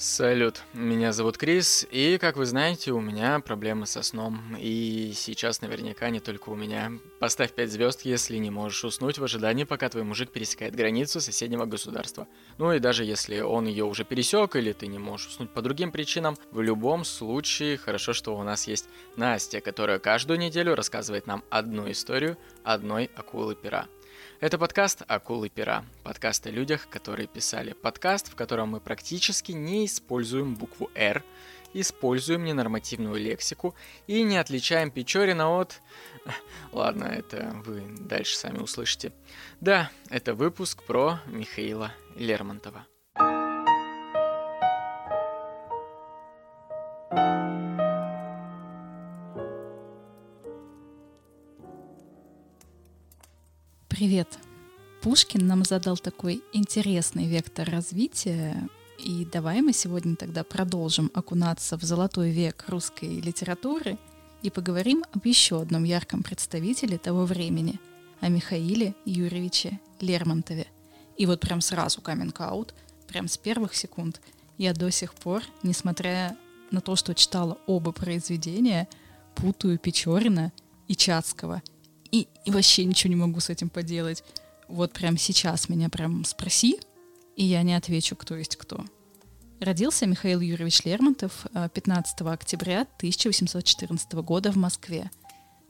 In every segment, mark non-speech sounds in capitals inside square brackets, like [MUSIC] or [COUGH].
Салют, меня зовут Крис, и, как вы знаете, у меня проблемы со сном. И сейчас наверняка не только у меня. Поставь 5 звезд, если не можешь уснуть в ожидании, пока твой мужик пересекает границу соседнего государства. Ну и даже если он ее уже пересек, или ты не можешь уснуть по другим причинам, в любом случае хорошо, что у нас есть Настя, которая каждую неделю рассказывает нам одну историю одной акулы пера. Это подкаст «Акулы пера». Подкаст о людях, которые писали. Подкаст, в котором мы практически не используем букву «Р», используем ненормативную лексику и не отличаем Печорина от... [LAUGHS] Ладно, это вы дальше сами услышите. Да, это выпуск про Михаила Лермонтова. Привет! Пушкин нам задал такой интересный вектор развития, и давай мы сегодня тогда продолжим окунаться в золотой век русской литературы и поговорим об еще одном ярком представителе того времени, о Михаиле Юрьевиче Лермонтове. И вот прям сразу каминг-аут, прям с первых секунд, я до сих пор, несмотря на то, что читала оба произведения, путаю Печорина и Чацкого — и, и вообще ничего не могу с этим поделать. Вот прям сейчас меня прям спроси, и я не отвечу, кто есть кто. Родился Михаил Юрьевич Лермонтов 15 э, октября 1814 года в Москве.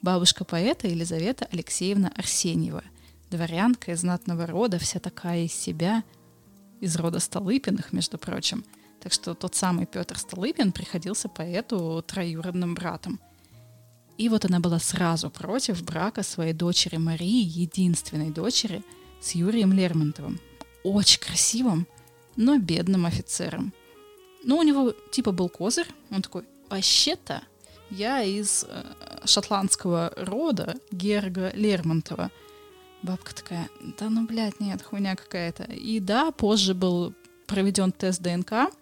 Бабушка поэта Елизавета Алексеевна Арсеньева, дворянка из знатного рода, вся такая из себя, из рода Столыпиных, между прочим. Так что тот самый Петр Столыпин приходился поэту троюродным братом – и вот она была сразу против брака своей дочери Марии, единственной дочери, с Юрием Лермонтовым. Очень красивым, но бедным офицером. Ну, у него типа был козырь, он такой, вообще-то я из э, шотландского рода Герга Лермонтова. Бабка такая, да ну, блядь, нет, хуйня какая-то. И да, позже был проведен тест ДНК,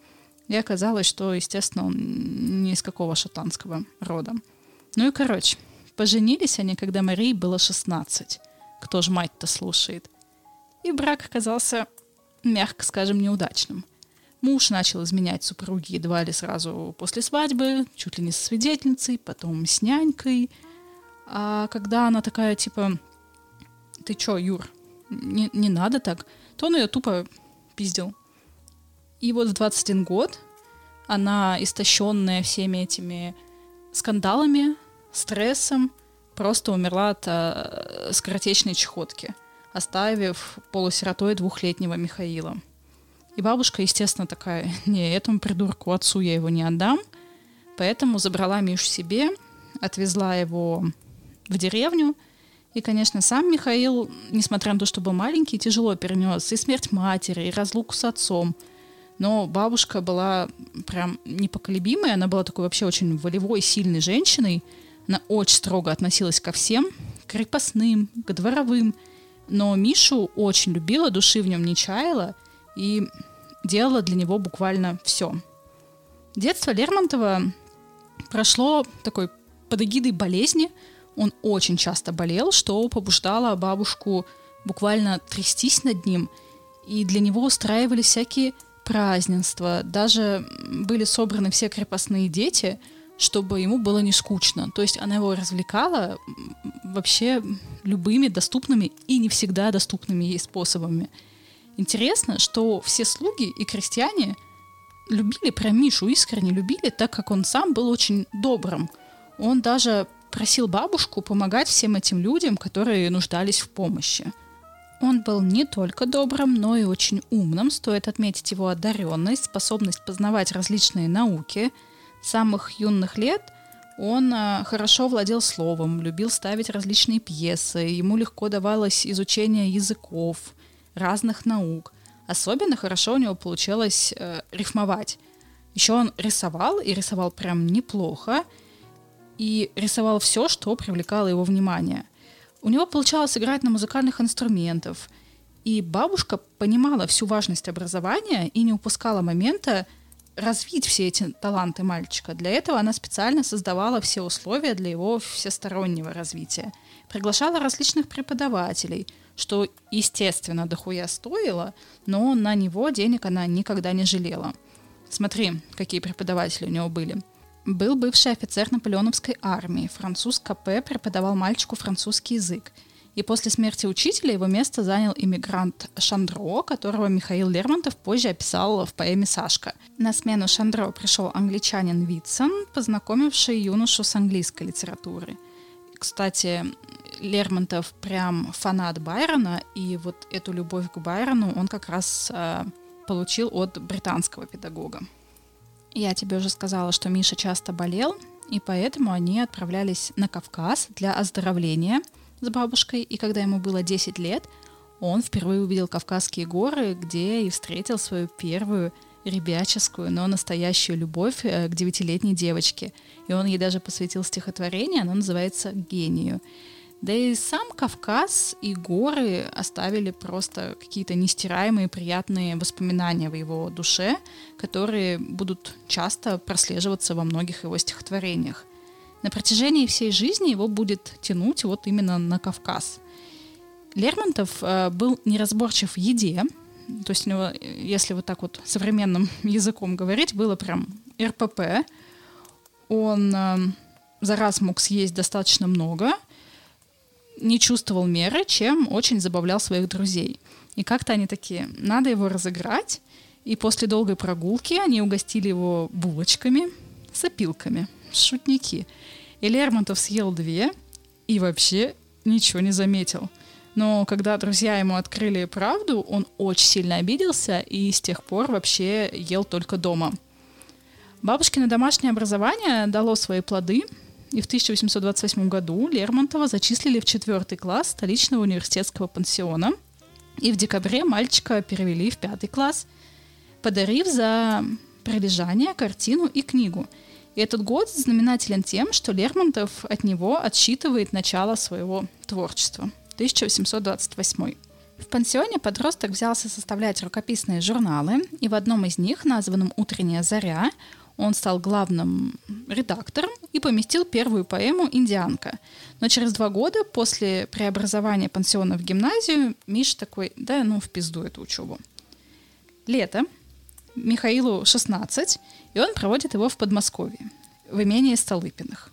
и оказалось, что, естественно, он не из какого шотландского рода. Ну и короче, поженились они, когда Марии было 16. Кто ж мать-то слушает? И брак оказался, мягко скажем, неудачным. Муж начал изменять супруги едва ли сразу после свадьбы, чуть ли не с свидетельницей, потом с нянькой. А когда она такая, типа, ты чё, Юр, не, не надо так, то он ее тупо пиздил. И вот в 21 год она, истощенная всеми этими скандалами, стрессом просто умерла от э, скоротечной чехотки, оставив полусиротой двухлетнего Михаила. И бабушка, естественно, такая, [LAUGHS] не, этому придурку отцу я его не отдам, поэтому забрала Мишу себе, отвезла его в деревню, и, конечно, сам Михаил, несмотря на то, что был маленький, тяжело перенес и смерть матери, и разлуку с отцом. Но бабушка была прям непоколебимой, она была такой вообще очень волевой, сильной женщиной, она очень строго относилась ко всем, к крепостным, к дворовым. Но Мишу очень любила, души в нем не чаяла и делала для него буквально все. Детство Лермонтова прошло такой под эгидой болезни. Он очень часто болел, что побуждало бабушку буквально трястись над ним. И для него устраивали всякие празднества. Даже были собраны все крепостные дети – чтобы ему было не скучно. То есть она его развлекала вообще любыми доступными и не всегда доступными ей способами. Интересно, что все слуги и крестьяне любили про Мишу, искренне любили, так как он сам был очень добрым. Он даже просил бабушку помогать всем этим людям, которые нуждались в помощи. Он был не только добрым, но и очень умным. Стоит отметить его одаренность, способность познавать различные науки – самых юных лет он э, хорошо владел словом, любил ставить различные пьесы, ему легко давалось изучение языков, разных наук. Особенно хорошо у него получалось э, рифмовать. Еще он рисовал, и рисовал прям неплохо, и рисовал все, что привлекало его внимание. У него получалось играть на музыкальных инструментах, и бабушка понимала всю важность образования и не упускала момента развить все эти таланты мальчика. Для этого она специально создавала все условия для его всестороннего развития. Приглашала различных преподавателей, что, естественно, дохуя стоило, но на него денег она никогда не жалела. Смотри, какие преподаватели у него были. Был бывший офицер наполеоновской армии. Француз КП преподавал мальчику французский язык. И после смерти учителя его место занял иммигрант Шандро, которого Михаил Лермонтов позже описал в поэме «Сашка». На смену Шандро пришел англичанин Витсон, познакомивший юношу с английской литературой. Кстати, Лермонтов прям фанат Байрона, и вот эту любовь к Байрону он как раз э, получил от британского педагога. Я тебе уже сказала, что Миша часто болел, и поэтому они отправлялись на Кавказ для оздоровления – с бабушкой, и когда ему было 10 лет, он впервые увидел Кавказские горы, где и встретил свою первую ребяческую, но настоящую любовь э, к девятилетней девочке. И он ей даже посвятил стихотворение, оно называется «Гению». Да и сам Кавказ и горы оставили просто какие-то нестираемые приятные воспоминания в его душе, которые будут часто прослеживаться во многих его стихотворениях на протяжении всей жизни его будет тянуть вот именно на Кавказ. Лермонтов э, был неразборчив в еде, то есть у него, если вот так вот современным [LAUGHS] языком говорить, было прям РПП. Он э, за раз мог съесть достаточно много, не чувствовал меры, чем очень забавлял своих друзей. И как-то они такие, надо его разыграть. И после долгой прогулки они угостили его булочками с опилками. Шутники. И Лермонтов съел две и вообще ничего не заметил. Но когда друзья ему открыли правду, он очень сильно обиделся и с тех пор вообще ел только дома. Бабушкино домашнее образование дало свои плоды, и в 1828 году Лермонтова зачислили в четвертый класс столичного университетского пансиона, и в декабре мальчика перевели в пятый класс, подарив за прилежание картину и книгу – и этот год знаменателен тем, что Лермонтов от него отсчитывает начало своего творчества. 1828. В пансионе подросток взялся составлять рукописные журналы, и в одном из них, названном «Утренняя заря», он стал главным редактором и поместил первую поэму «Индианка». Но через два года после преобразования пансиона в гимназию Миша такой, да ну в пизду эту учебу. Лето, Михаилу 16, и он проводит его в Подмосковье, в имении Столыпиных.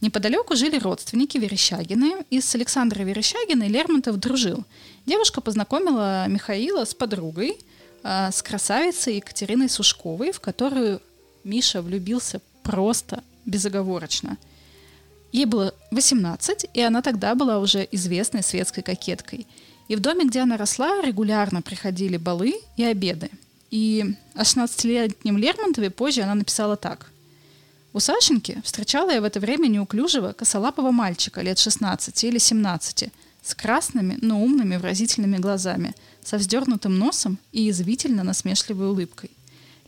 Неподалеку жили родственники Верещагины, и с Александрой Верещагиной Лермонтов дружил. Девушка познакомила Михаила с подругой, э, с красавицей Екатериной Сушковой, в которую Миша влюбился просто безоговорочно. Ей было 18, и она тогда была уже известной светской кокеткой. И в доме, где она росла, регулярно приходили балы и обеды – и о 16-летнем Лермонтове позже она написала так. У Сашеньки встречала я в это время неуклюжего, косолапого мальчика лет 16 или 17 с красными, но умными выразительными глазами, со вздернутым носом и язвительно насмешливой улыбкой.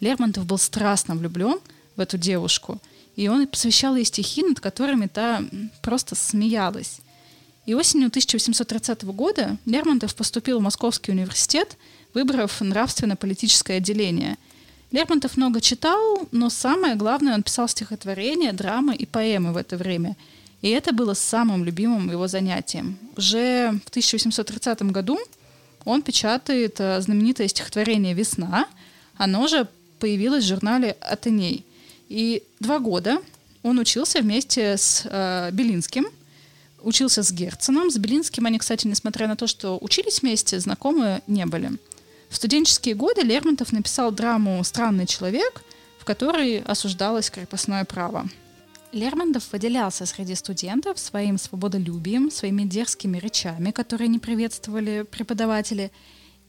Лермонтов был страстно влюблен в эту девушку, и он посвящал ей стихи, над которыми та просто смеялась. И осенью 1830 года Лермонтов поступил в Московский университет – выбрав нравственно-политическое отделение. Лермонтов много читал, но самое главное, он писал стихотворения, драмы и поэмы в это время. И это было самым любимым его занятием. Уже в 1830 году он печатает э, знаменитое стихотворение «Весна». Оно же появилось в журнале «Атеней». И два года он учился вместе с э, Белинским, учился с Герценом. С Белинским они, кстати, несмотря на то, что учились вместе, знакомы не были. В студенческие годы Лермонтов написал драму «Странный человек», в которой осуждалось крепостное право. Лермонтов выделялся среди студентов своим свободолюбием, своими дерзкими речами, которые не приветствовали преподаватели.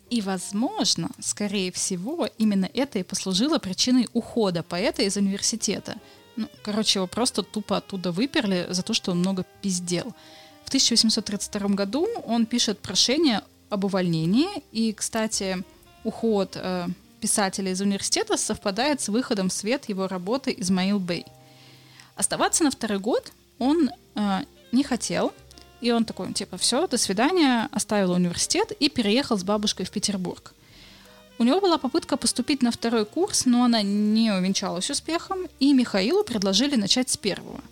И, возможно, скорее всего, именно это и послужило причиной ухода поэта из университета. Ну, короче, его просто тупо оттуда выперли за то, что он много пиздел. В 1832 году он пишет прошение об увольнении. И, кстати, уход э, писателя из университета совпадает с выходом в свет его работы «Измаил Бэй». Оставаться на второй год он э, не хотел, и он такой, типа, все, до свидания, оставил университет и переехал с бабушкой в Петербург. У него была попытка поступить на второй курс, но она не увенчалась успехом, и Михаилу предложили начать с первого –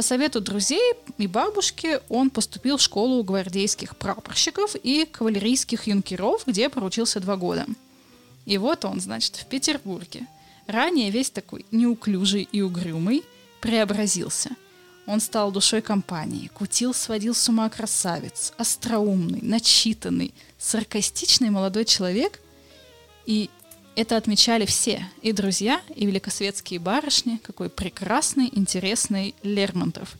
по совету друзей и бабушки он поступил в школу гвардейских прапорщиков и кавалерийских юнкеров, где поручился два года. И вот он, значит, в Петербурге. ранее весь такой неуклюжий и угрюмый, преобразился. Он стал душой компании, кутил, сводил с ума красавец, остроумный, начитанный, саркастичный молодой человек. И это отмечали все, и друзья, и великосветские барышни, какой прекрасный, интересный Лермонтов.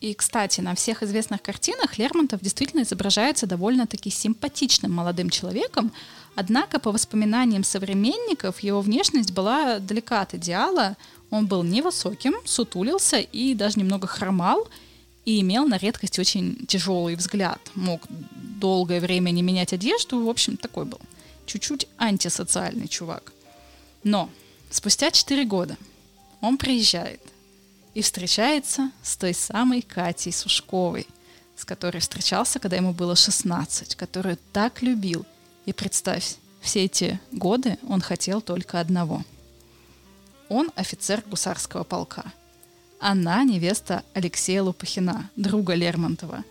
И, кстати, на всех известных картинах Лермонтов действительно изображается довольно-таки симпатичным молодым человеком, однако, по воспоминаниям современников, его внешность была далека от идеала, он был невысоким, сутулился и даже немного хромал, и имел на редкость очень тяжелый взгляд. Мог долгое время не менять одежду, в общем, такой был. Чуть-чуть антисоциальный чувак. Но спустя 4 года он приезжает и встречается с той самой Катей Сушковой, с которой встречался, когда ему было 16, которую так любил. И представь, все эти годы он хотел только одного — он офицер гусарского полка. Она невеста Алексея Лопухина, друга Лермонтова.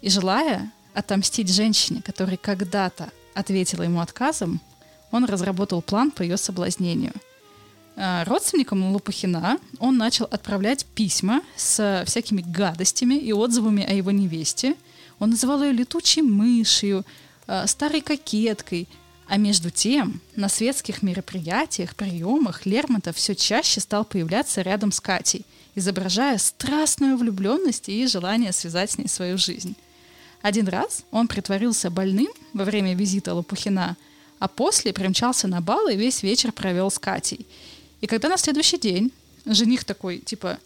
И желая отомстить женщине, которая когда-то ответила ему отказом, он разработал план по ее соблазнению. А, родственникам Лопухина он начал отправлять письма с всякими гадостями и отзывами о его невесте. Он называл ее летучей мышью, а, старой кокеткой – а между тем, на светских мероприятиях, приемах Лермонтов все чаще стал появляться рядом с Катей, изображая страстную влюбленность и желание связать с ней свою жизнь. Один раз он притворился больным во время визита Лопухина, а после примчался на бал и весь вечер провел с Катей. И когда на следующий день жених такой, типа,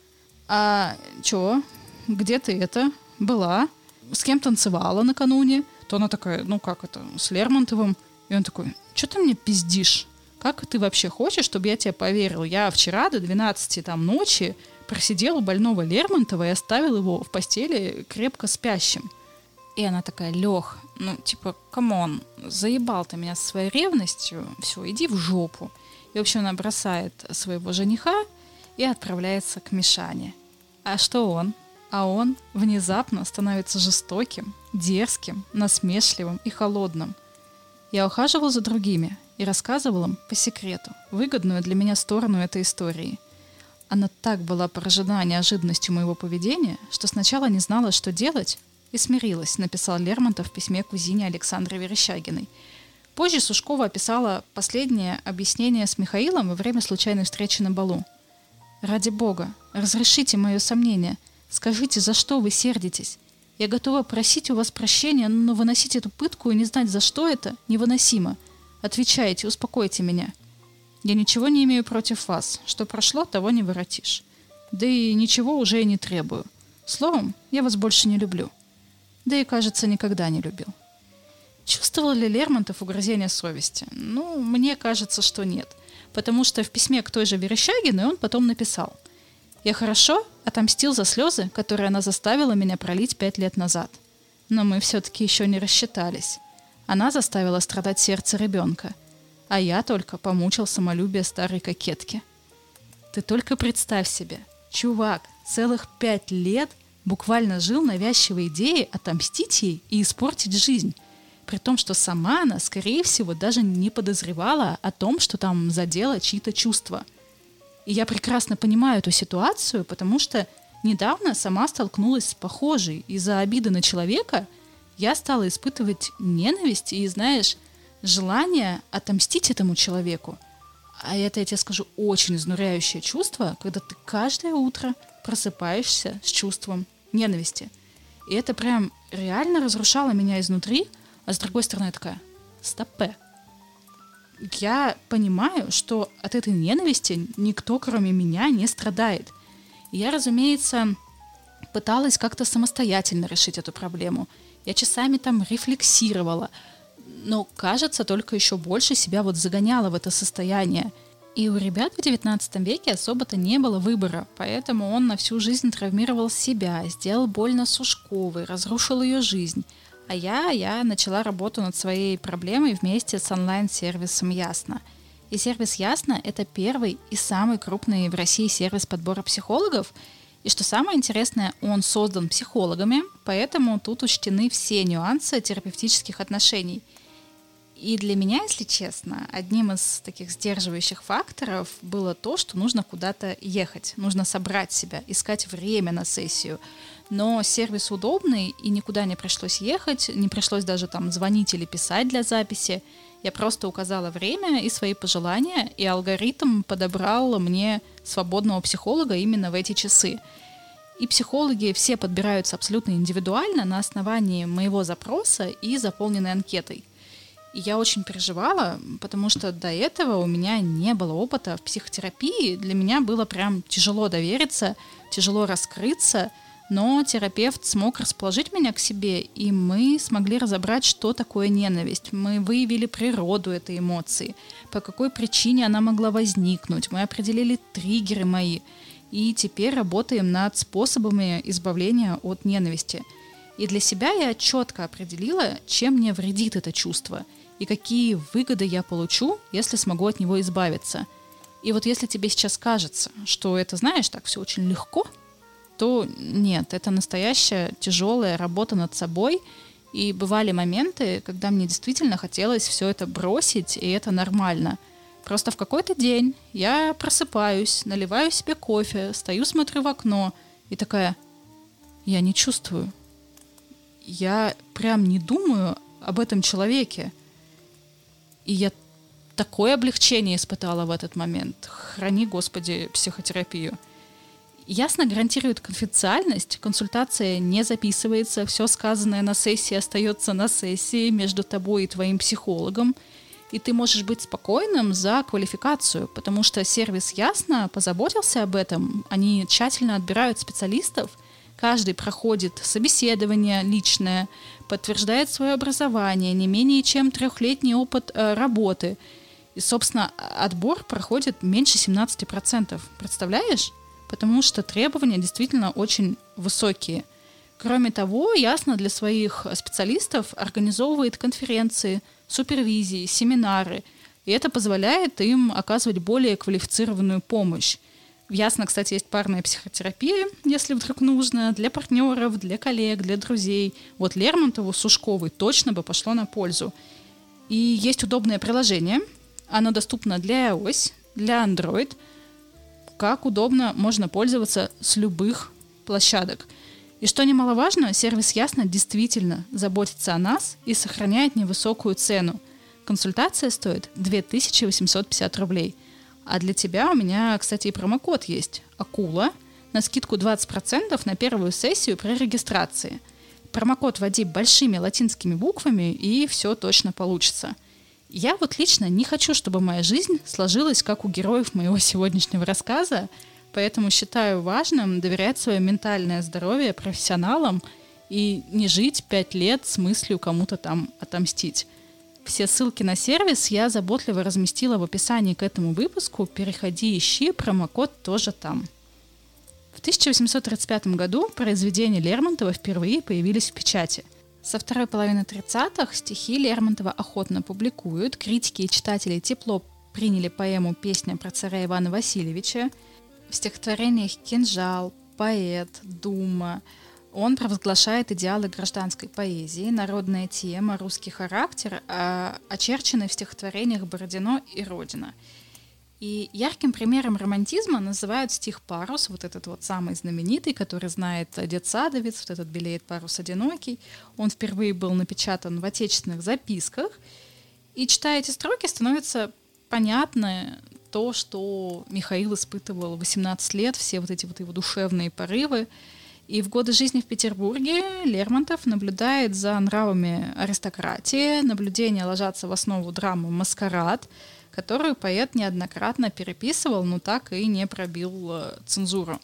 а чё, где ты это была? С кем танцевала накануне? То она такая, ну как это, с Лермонтовым – и он такой, что ты мне пиздишь? Как ты вообще хочешь, чтобы я тебе поверил? Я вчера до 12 там, ночи просидел у больного Лермонтова и оставил его в постели крепко спящим. И она такая, Лех, ну, типа, come on, заебал ты меня своей ревностью, все, иди в жопу. И, в общем, она бросает своего жениха и отправляется к Мишане. А что он? А он внезапно становится жестоким, дерзким, насмешливым и холодным – я ухаживал за другими и рассказывал им по секрету выгодную для меня сторону этой истории. Она так была поражена неожиданностью моего поведения, что сначала не знала, что делать, и смирилась, написал Лермонтов в письме кузине Александры Верещагиной. Позже Сушкова описала последнее объяснение с Михаилом во время случайной встречи на балу. «Ради Бога, разрешите мое сомнение. Скажите, за что вы сердитесь? Я готова просить у вас прощения, но выносить эту пытку и не знать, за что это, невыносимо. Отвечайте, успокойте меня. Я ничего не имею против вас. Что прошло, того не воротишь. Да и ничего уже и не требую. Словом, я вас больше не люблю. Да и, кажется, никогда не любил. Чувствовал ли Лермонтов угрызение совести? Ну, мне кажется, что нет. Потому что в письме к той же Верещагиной он потом написал – я хорошо отомстил за слезы, которые она заставила меня пролить пять лет назад. Но мы все-таки еще не рассчитались. Она заставила страдать сердце ребенка, а я только помучил самолюбие старой кокетки. Ты только представь себе, чувак целых пять лет буквально жил навязчивой идеей отомстить ей и испортить жизнь, при том, что сама она, скорее всего, даже не подозревала о том, что там задело чьи-то чувства – и я прекрасно понимаю эту ситуацию, потому что недавно сама столкнулась с похожей. Из-за обиды на человека я стала испытывать ненависть и, знаешь, желание отомстить этому человеку. А это, я тебе скажу, очень изнуряющее чувство, когда ты каждое утро просыпаешься с чувством ненависти. И это прям реально разрушало меня изнутри, а с другой стороны я такая, стопе, я понимаю, что от этой ненависти никто, кроме меня, не страдает. И я, разумеется, пыталась как-то самостоятельно решить эту проблему. Я часами там рефлексировала, но, кажется, только еще больше себя вот загоняла в это состояние. И у ребят в XIX веке особо-то не было выбора, поэтому он на всю жизнь травмировал себя, сделал больно Сушковой, разрушил ее жизнь – а я, я начала работу над своей проблемой вместе с онлайн-сервисом Ясно. И сервис Ясно — это первый и самый крупный в России сервис подбора психологов. И что самое интересное, он создан психологами, поэтому тут учтены все нюансы терапевтических отношений. И для меня, если честно, одним из таких сдерживающих факторов было то, что нужно куда-то ехать, нужно собрать себя, искать время на сессию. Но сервис удобный, и никуда не пришлось ехать, не пришлось даже там звонить или писать для записи. Я просто указала время и свои пожелания, и алгоритм подобрал мне свободного психолога именно в эти часы. И психологи все подбираются абсолютно индивидуально на основании моего запроса и заполненной анкетой. И я очень переживала, потому что до этого у меня не было опыта в психотерапии. Для меня было прям тяжело довериться, тяжело раскрыться, но терапевт смог расположить меня к себе, и мы смогли разобрать, что такое ненависть. Мы выявили природу этой эмоции, по какой причине она могла возникнуть. Мы определили триггеры мои, и теперь работаем над способами избавления от ненависти. И для себя я четко определила, чем мне вредит это чувство – и какие выгоды я получу, если смогу от него избавиться. И вот если тебе сейчас кажется, что это, знаешь, так все очень легко, то нет, это настоящая тяжелая работа над собой. И бывали моменты, когда мне действительно хотелось все это бросить, и это нормально. Просто в какой-то день я просыпаюсь, наливаю себе кофе, стою, смотрю в окно и такая, я не чувствую. Я прям не думаю об этом человеке. И я такое облегчение испытала в этот момент. Храни, Господи, психотерапию. Ясно гарантирует конфиденциальность, консультация не записывается, все сказанное на сессии остается на сессии между тобой и твоим психологом, и ты можешь быть спокойным за квалификацию, потому что сервис ясно позаботился об этом, они тщательно отбирают специалистов, каждый проходит собеседование личное, подтверждает свое образование, не менее чем трехлетний опыт э, работы. И, собственно, отбор проходит меньше 17%. Представляешь? Потому что требования действительно очень высокие. Кроме того, ясно для своих специалистов организовывает конференции, супервизии, семинары. И это позволяет им оказывать более квалифицированную помощь. Ясно, кстати, есть парная психотерапия, если вдруг нужно, для партнеров, для коллег, для друзей. Вот Лермонтову, Сушковой точно бы пошло на пользу. И есть удобное приложение. Оно доступно для iOS, для Android. Как удобно можно пользоваться с любых площадок. И что немаловажно, сервис Ясно действительно заботится о нас и сохраняет невысокую цену. Консультация стоит 2850 рублей – а для тебя у меня, кстати, и промокод есть. Акула на скидку 20% на первую сессию при регистрации. Промокод вводи большими латинскими буквами, и все точно получится. Я вот лично не хочу, чтобы моя жизнь сложилась, как у героев моего сегодняшнего рассказа, поэтому считаю важным доверять свое ментальное здоровье профессионалам и не жить пять лет с мыслью кому-то там отомстить. Все ссылки на сервис я заботливо разместила в описании к этому выпуску. Переходи, ищи, промокод тоже там. В 1835 году произведения Лермонтова впервые появились в печати. Со второй половины 30-х стихи Лермонтова охотно публикуют, критики и читатели тепло приняли поэму «Песня про царя Ивана Васильевича». В стихотворениях «Кинжал», «Поэт», «Дума», он провозглашает идеалы гражданской поэзии, народная тема, русский характер, а, очерченный в стихотворениях Бородино и Родина. И ярким примером романтизма называют стих «Парус», вот этот вот самый знаменитый, который знает дед Садовец, вот этот «Белеет парус одинокий». Он впервые был напечатан в отечественных записках. И читая эти строки, становится понятно то, что Михаил испытывал 18 лет, все вот эти вот его душевные порывы – и в годы жизни в Петербурге Лермонтов наблюдает за нравами аристократии. Наблюдения ложатся в основу драмы «Маскарад», которую поэт неоднократно переписывал, но так и не пробил э, цензуру.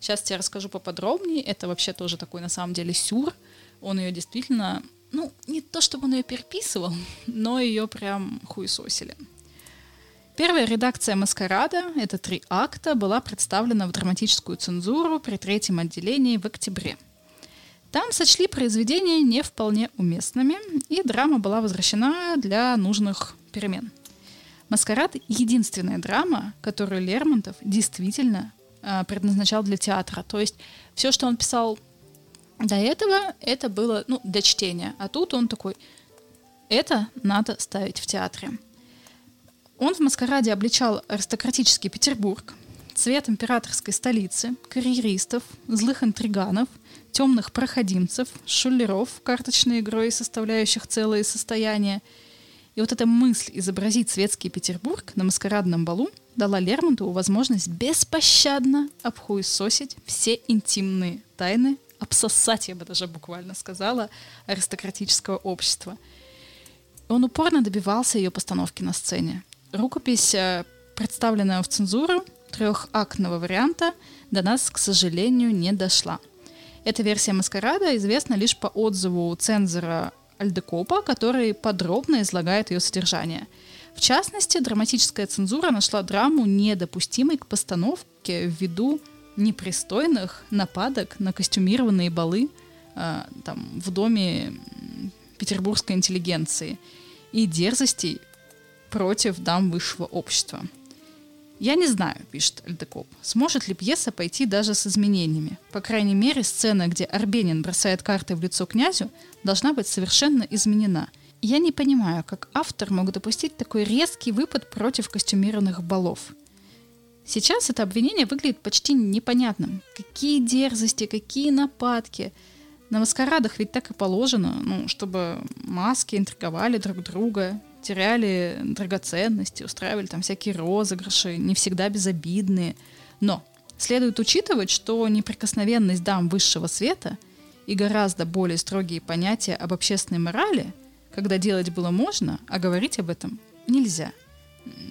Сейчас тебе расскажу поподробнее. Это вообще тоже такой на самом деле сюр. Он ее действительно, ну, не то чтобы он ее переписывал, [LAUGHS] но ее прям хуесосили. Первая редакция «Маскарада» — это три акта, была представлена в драматическую цензуру при третьем отделении в октябре. Там сочли произведения не вполне уместными, и драма была возвращена для нужных перемен. «Маскарад» — единственная драма, которую Лермонтов действительно э, предназначал для театра. То есть все, что он писал до этого, это было ну, для чтения. А тут он такой, Это надо ставить в театре. Он в маскараде обличал аристократический Петербург, цвет императорской столицы, карьеристов, злых интриганов, темных проходимцев, шулеров, карточной игрой, составляющих целые состояния. И вот эта мысль изобразить светский Петербург на маскарадном балу дала Лермонтову возможность беспощадно обхуесосить все интимные тайны, обсосать, я бы даже буквально сказала, аристократического общества. Он упорно добивался ее постановки на сцене. Рукопись, э, представленная в цензуру, трехактного варианта до нас, к сожалению, не дошла. Эта версия «Маскарада» известна лишь по отзыву цензора Альдекопа, который подробно излагает ее содержание. В частности, драматическая цензура нашла драму недопустимой к постановке ввиду непристойных нападок на костюмированные балы э, там, в доме петербургской интеллигенции и дерзостей против дам высшего общества. Я не знаю, пишет Альдекоп, сможет ли пьеса пойти даже с изменениями. По крайней мере, сцена, где Арбенин бросает карты в лицо князю, должна быть совершенно изменена. Я не понимаю, как автор мог допустить такой резкий выпад против костюмированных балов. Сейчас это обвинение выглядит почти непонятным. Какие дерзости, какие нападки. На маскарадах ведь так и положено, ну, чтобы маски интриговали друг друга, теряли драгоценности, устраивали там всякие розыгрыши, не всегда безобидные. Но следует учитывать, что неприкосновенность дам высшего света и гораздо более строгие понятия об общественной морали, когда делать было можно, а говорить об этом нельзя.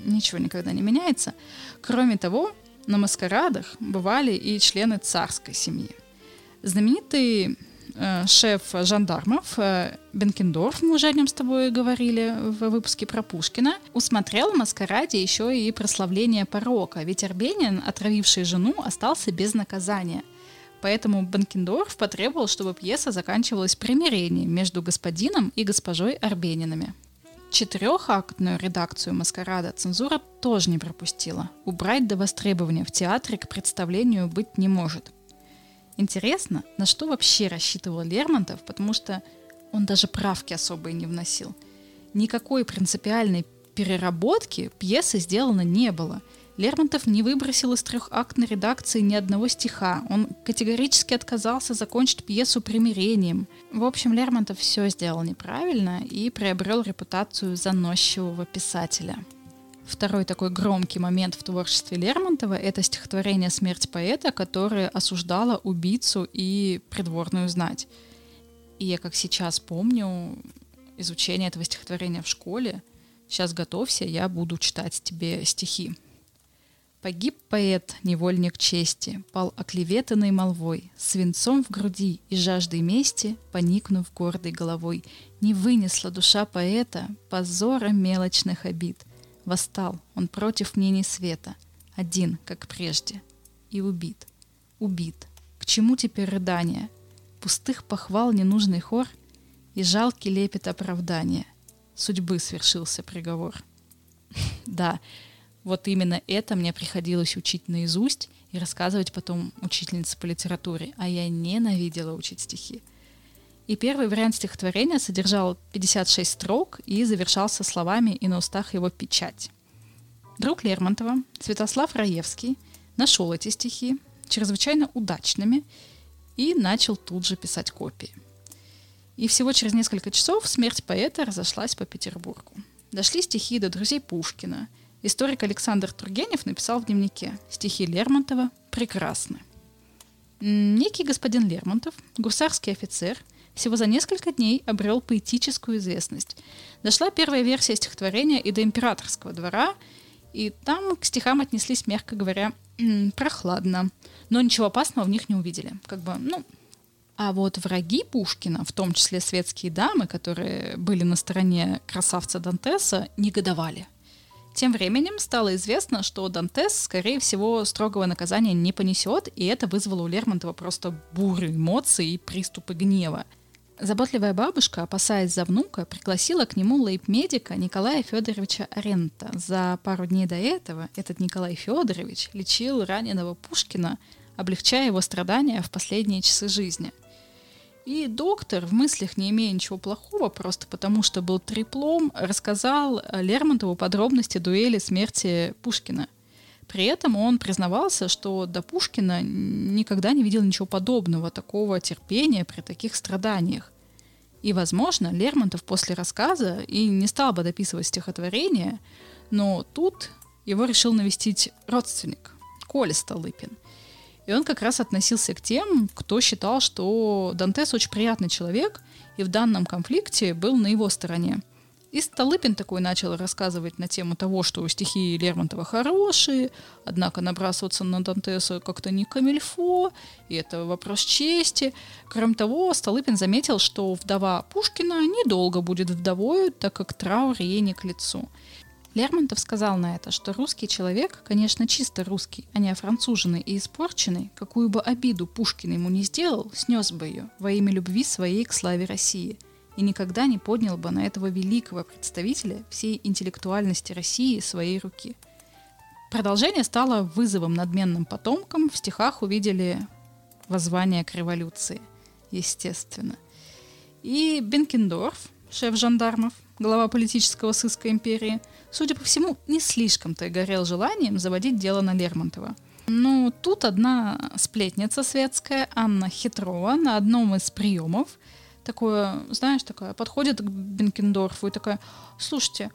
Ничего никогда не меняется. Кроме того, на маскарадах бывали и члены царской семьи. Знаменитый шеф жандармов э, Бенкендорф, мы уже о нем с тобой говорили в выпуске про Пушкина, усмотрел в маскараде еще и прославление порока, ведь Арбенин, отравивший жену, остался без наказания. Поэтому Бенкендорф потребовал, чтобы пьеса заканчивалась примирением между господином и госпожой Арбенинами. Четырехактную редакцию «Маскарада» цензура тоже не пропустила. Убрать до востребования в театре к представлению быть не может. Интересно, на что вообще рассчитывал Лермонтов, потому что он даже правки особые не вносил. Никакой принципиальной переработки пьесы сделано не было. Лермонтов не выбросил из трехактной редакции ни одного стиха. Он категорически отказался закончить пьесу примирением. В общем, Лермонтов все сделал неправильно и приобрел репутацию заносчивого писателя. Второй такой громкий момент в творчестве Лермонтова — это стихотворение «Смерть поэта», которое осуждало убийцу и придворную знать. И я как сейчас помню изучение этого стихотворения в школе. Сейчас готовься, я буду читать тебе стихи. Погиб поэт, невольник чести, пал оклеветанной молвой, свинцом в груди и жаждой мести, поникнув гордой головой. Не вынесла душа поэта позора мелочных обид — Восстал он против мнений света, один, как прежде, и убит. Убит. К чему теперь рыдания? Пустых похвал ненужный хор и жалкий лепет оправдания. Судьбы свершился приговор. [LAUGHS] Да, вот именно это мне приходилось учить наизусть и рассказывать потом учительнице по литературе, а я ненавидела учить стихи. И первый вариант стихотворения содержал 56 строк и завершался словами «и на устах его печать». Друг Лермонтова, Святослав Раевский, нашел эти стихи чрезвычайно удачными и начал тут же писать копии. И всего через несколько часов смерть поэта разошлась по Петербургу. Дошли стихи до друзей Пушкина. Историк Александр Тургенев написал в дневнике «Стихи Лермонтова прекрасны». Некий господин Лермонтов, гусарский офицер – всего за несколько дней обрел поэтическую известность. Дошла первая версия стихотворения и до императорского двора, и там к стихам отнеслись, мягко говоря, прохладно. Но ничего опасного в них не увидели. Как бы, ну, а вот враги Пушкина, в том числе светские дамы, которые были на стороне красавца Дантеса, негодовали. Тем временем стало известно, что Дантес, скорее всего, строгого наказания не понесет, и это вызвало у Лермонтова просто бурю эмоций и приступы гнева. Заботливая бабушка, опасаясь за внука, пригласила к нему лейб-медика Николая Федоровича Арента. За пару дней до этого этот Николай Федорович лечил раненого Пушкина, облегчая его страдания в последние часы жизни. И доктор, в мыслях не имея ничего плохого, просто потому что был триплом, рассказал Лермонтову подробности дуэли смерти Пушкина. При этом он признавался, что до Пушкина никогда не видел ничего подобного, такого терпения при таких страданиях. И, возможно, Лермонтов после рассказа и не стал бы дописывать стихотворение, но тут его решил навестить родственник, Коля Столыпин. И он как раз относился к тем, кто считал, что Дантес очень приятный человек, и в данном конфликте был на его стороне – и Столыпин такой начал рассказывать на тему того, что стихи Лермонтова хорошие, однако набрасываться на Дантеса как-то не камильфо, и это вопрос чести. Кроме того, Столыпин заметил, что вдова Пушкина недолго будет вдовой, так как траур ей не к лицу. Лермонтов сказал на это, что русский человек, конечно, чисто русский, а не француженный и испорченный, какую бы обиду Пушкин ему не сделал, снес бы ее во имя любви своей к славе России – и никогда не поднял бы на этого великого представителя всей интеллектуальности России своей руки. Продолжение стало вызовом надменным потомкам, в стихах увидели воззвание к революции, естественно. И Бенкендорф, шеф жандармов, глава политического сыска империи, судя по всему, не слишком-то горел желанием заводить дело на Лермонтова. Но тут одна сплетница светская, Анна Хитрова, на одном из приемов – такое, знаешь, такая, подходит к Бенкендорфу и такая, слушайте,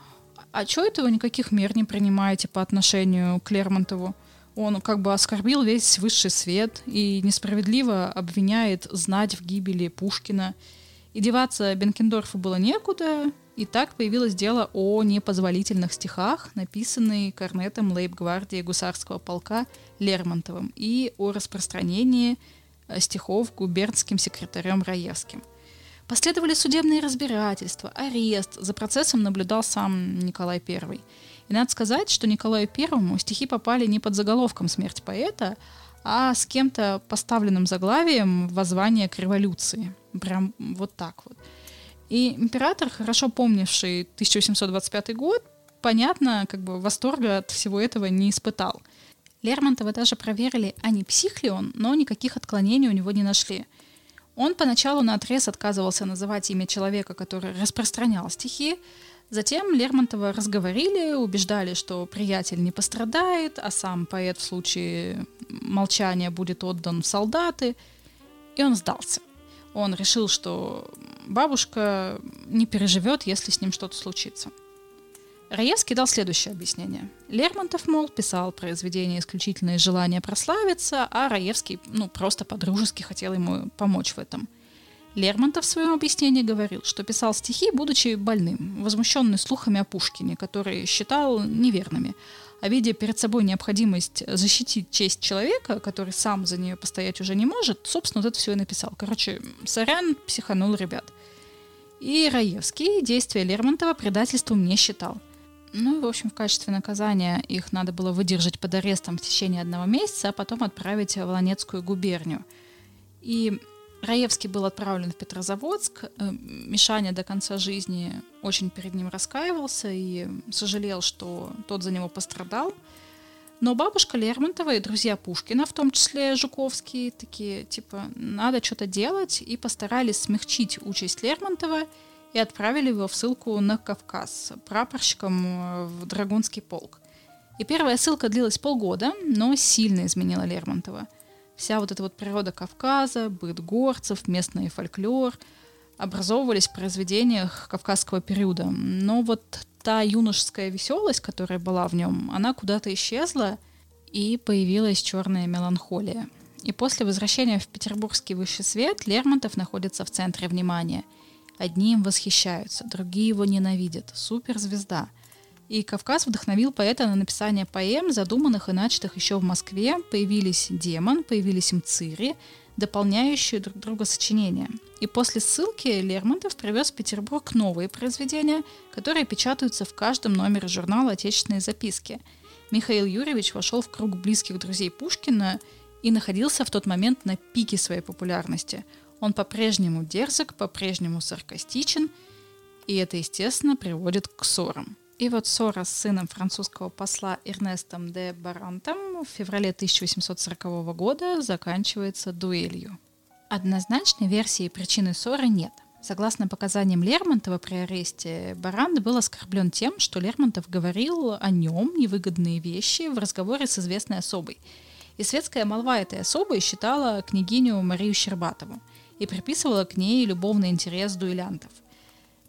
а чего это вы никаких мер не принимаете по отношению к Лермонтову? Он как бы оскорбил весь высший свет и несправедливо обвиняет знать в гибели Пушкина. И деваться Бенкендорфу было некуда, и так появилось дело о непозволительных стихах, написанные корнетом лейб-гвардии гусарского полка Лермонтовым, и о распространении э, стихов губернским секретарем Раевским. Последовали судебные разбирательства, арест. За процессом наблюдал сам Николай I. И надо сказать, что Николаю I стихи попали не под заголовком «Смерть поэта», а с кем-то поставленным заглавием «Воззвание к революции». Прям вот так вот. И император, хорошо помнивший 1825 год, понятно, как бы восторга от всего этого не испытал. Лермонтова даже проверили, а не псих ли он, но никаких отклонений у него не нашли – он поначалу на отрез отказывался называть имя человека, который распространял стихи. Затем Лермонтова разговорили, убеждали, что приятель не пострадает, а сам поэт в случае молчания будет отдан в солдаты. И он сдался. Он решил, что бабушка не переживет, если с ним что-то случится. Раевский дал следующее объяснение. Лермонтов, мол, писал произведение исключительно из желания прославиться, а Раевский, ну, просто по-дружески хотел ему помочь в этом. Лермонтов в своем объяснении говорил, что писал стихи, будучи больным, возмущенный слухами о Пушкине, которые считал неверными, а видя перед собой необходимость защитить честь человека, который сам за нее постоять уже не может, собственно, вот это все и написал. Короче, сорян, психанул ребят. И Раевский действия Лермонтова предательством не считал – ну, в общем, в качестве наказания их надо было выдержать под арестом в течение одного месяца, а потом отправить в Ланецкую губернию. И Раевский был отправлен в Петрозаводск. Э, Мишаня до конца жизни очень перед ним раскаивался и сожалел, что тот за него пострадал. Но бабушка Лермонтова и друзья Пушкина, в том числе Жуковский, такие, типа, надо что-то делать, и постарались смягчить участь Лермонтова – и отправили его в ссылку на Кавказ прапорщиком э, в Драгунский полк. И первая ссылка длилась полгода, но сильно изменила Лермонтова. Вся вот эта вот природа Кавказа, быт горцев, местный фольклор образовывались в произведениях кавказского периода. Но вот та юношеская веселость, которая была в нем, она куда-то исчезла, и появилась черная меланхолия. И после возвращения в петербургский высший свет Лермонтов находится в центре внимания – Одни им восхищаются, другие его ненавидят. Суперзвезда. И Кавказ вдохновил поэта на написание поэм, задуманных и начатых еще в Москве. Появились «Демон», появились «Мцири», дополняющие друг друга сочинения. И после ссылки Лермонтов привез в Петербург новые произведения, которые печатаются в каждом номере журнала «Отечественные записки». Михаил Юрьевич вошел в круг близких друзей Пушкина и находился в тот момент на пике своей популярности – он по-прежнему дерзок, по-прежнему саркастичен, и это, естественно, приводит к ссорам. И вот ссора с сыном французского посла Эрнестом де Барантом в феврале 1840 года заканчивается дуэлью. Однозначной версии причины ссоры нет. Согласно показаниям Лермонтова при аресте, Баран был оскорблен тем, что Лермонтов говорил о нем невыгодные вещи в разговоре с известной особой. И светская молва этой особой считала княгиню Марию Щербатову и приписывала к ней любовный интерес дуэлянтов.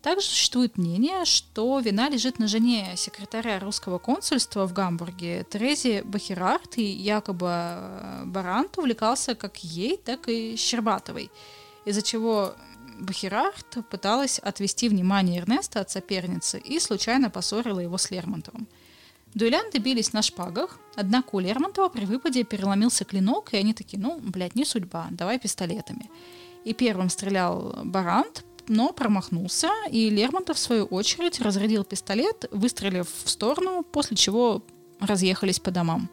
Также существует мнение, что вина лежит на жене секретаря русского консульства в Гамбурге Терезе Бахерарт, и якобы э, Барант увлекался как ей, так и Щербатовой, из-за чего Бахерарт пыталась отвести внимание Эрнеста от соперницы и случайно поссорила его с Лермонтовым. Дуэлянты бились на шпагах, однако у Лермонтова при выпаде переломился клинок, и они такие, ну, блядь, не судьба, давай пистолетами. И первым стрелял Барант, но промахнулся, и Лермонтов, в свою очередь, разрядил пистолет, выстрелив в сторону, после чего разъехались по домам.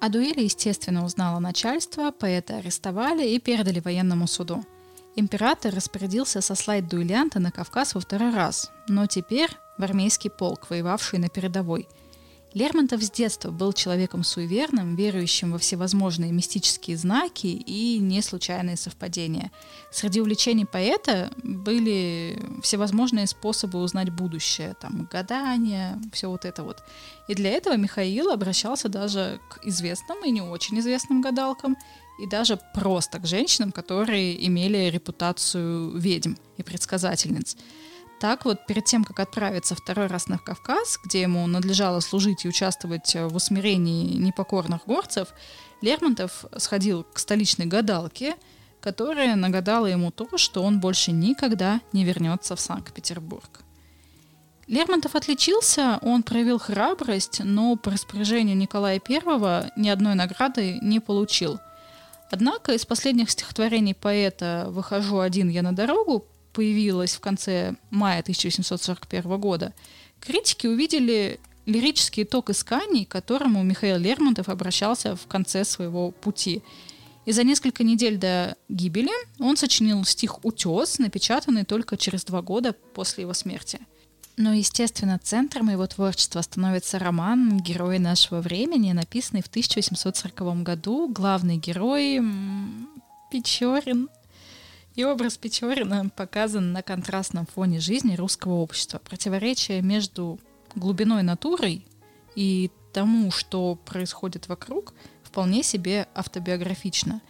О дуэли, естественно, узнало начальство, поэта арестовали и передали военному суду. Император распорядился сослать дуэлянта на Кавказ во второй раз, но теперь в армейский полк, воевавший на передовой – Лермонтов с детства был человеком суеверным, верующим во всевозможные мистические знаки и не случайные совпадения. Среди увлечений поэта были всевозможные способы узнать будущее, там гадания, все вот это вот. И для этого Михаил обращался даже к известным и не очень известным гадалкам, и даже просто к женщинам, которые имели репутацию ведьм и предсказательниц. Так вот, перед тем, как отправиться второй раз на Кавказ, где ему надлежало служить и участвовать в усмирении непокорных горцев, Лермонтов сходил к столичной гадалке, которая нагадала ему то, что он больше никогда не вернется в Санкт-Петербург. Лермонтов отличился, он проявил храбрость, но по распоряжению Николая I ни одной награды не получил. Однако из последних стихотворений поэта «Выхожу один я на дорогу» появилась в конце мая 1841 года, критики увидели лирический ток исканий, к которому Михаил Лермонтов обращался в конце своего пути. И за несколько недель до гибели он сочинил стих «Утес», напечатанный только через два года после его смерти. Но, естественно, центром его творчества становится роман «Герои нашего времени», написанный в 1840 году. Главный герой Печорин, и образ Печорина показан на контрастном фоне жизни русского общества. Противоречие между глубиной натурой и тому, что происходит вокруг, вполне себе автобиографично.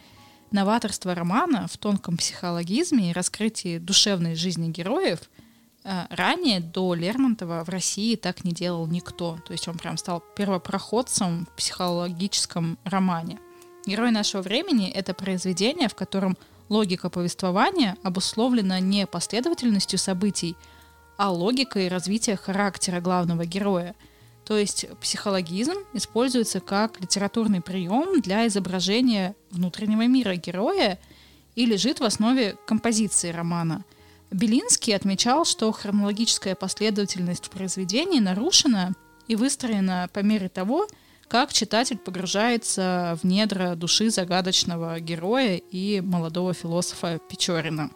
Новаторство романа в тонком психологизме и раскрытии душевной жизни героев э, ранее до Лермонтова в России так не делал никто. То есть он прям стал первопроходцем в психологическом романе. Герой нашего времени — это произведение, в котором Логика повествования обусловлена не последовательностью событий, а логикой развития характера главного героя. То есть психологизм используется как литературный прием для изображения внутреннего мира героя и лежит в основе композиции романа. Белинский отмечал, что хронологическая последовательность в произведении нарушена и выстроена по мере того, как читатель погружается в недра души загадочного героя и молодого философа Печорина.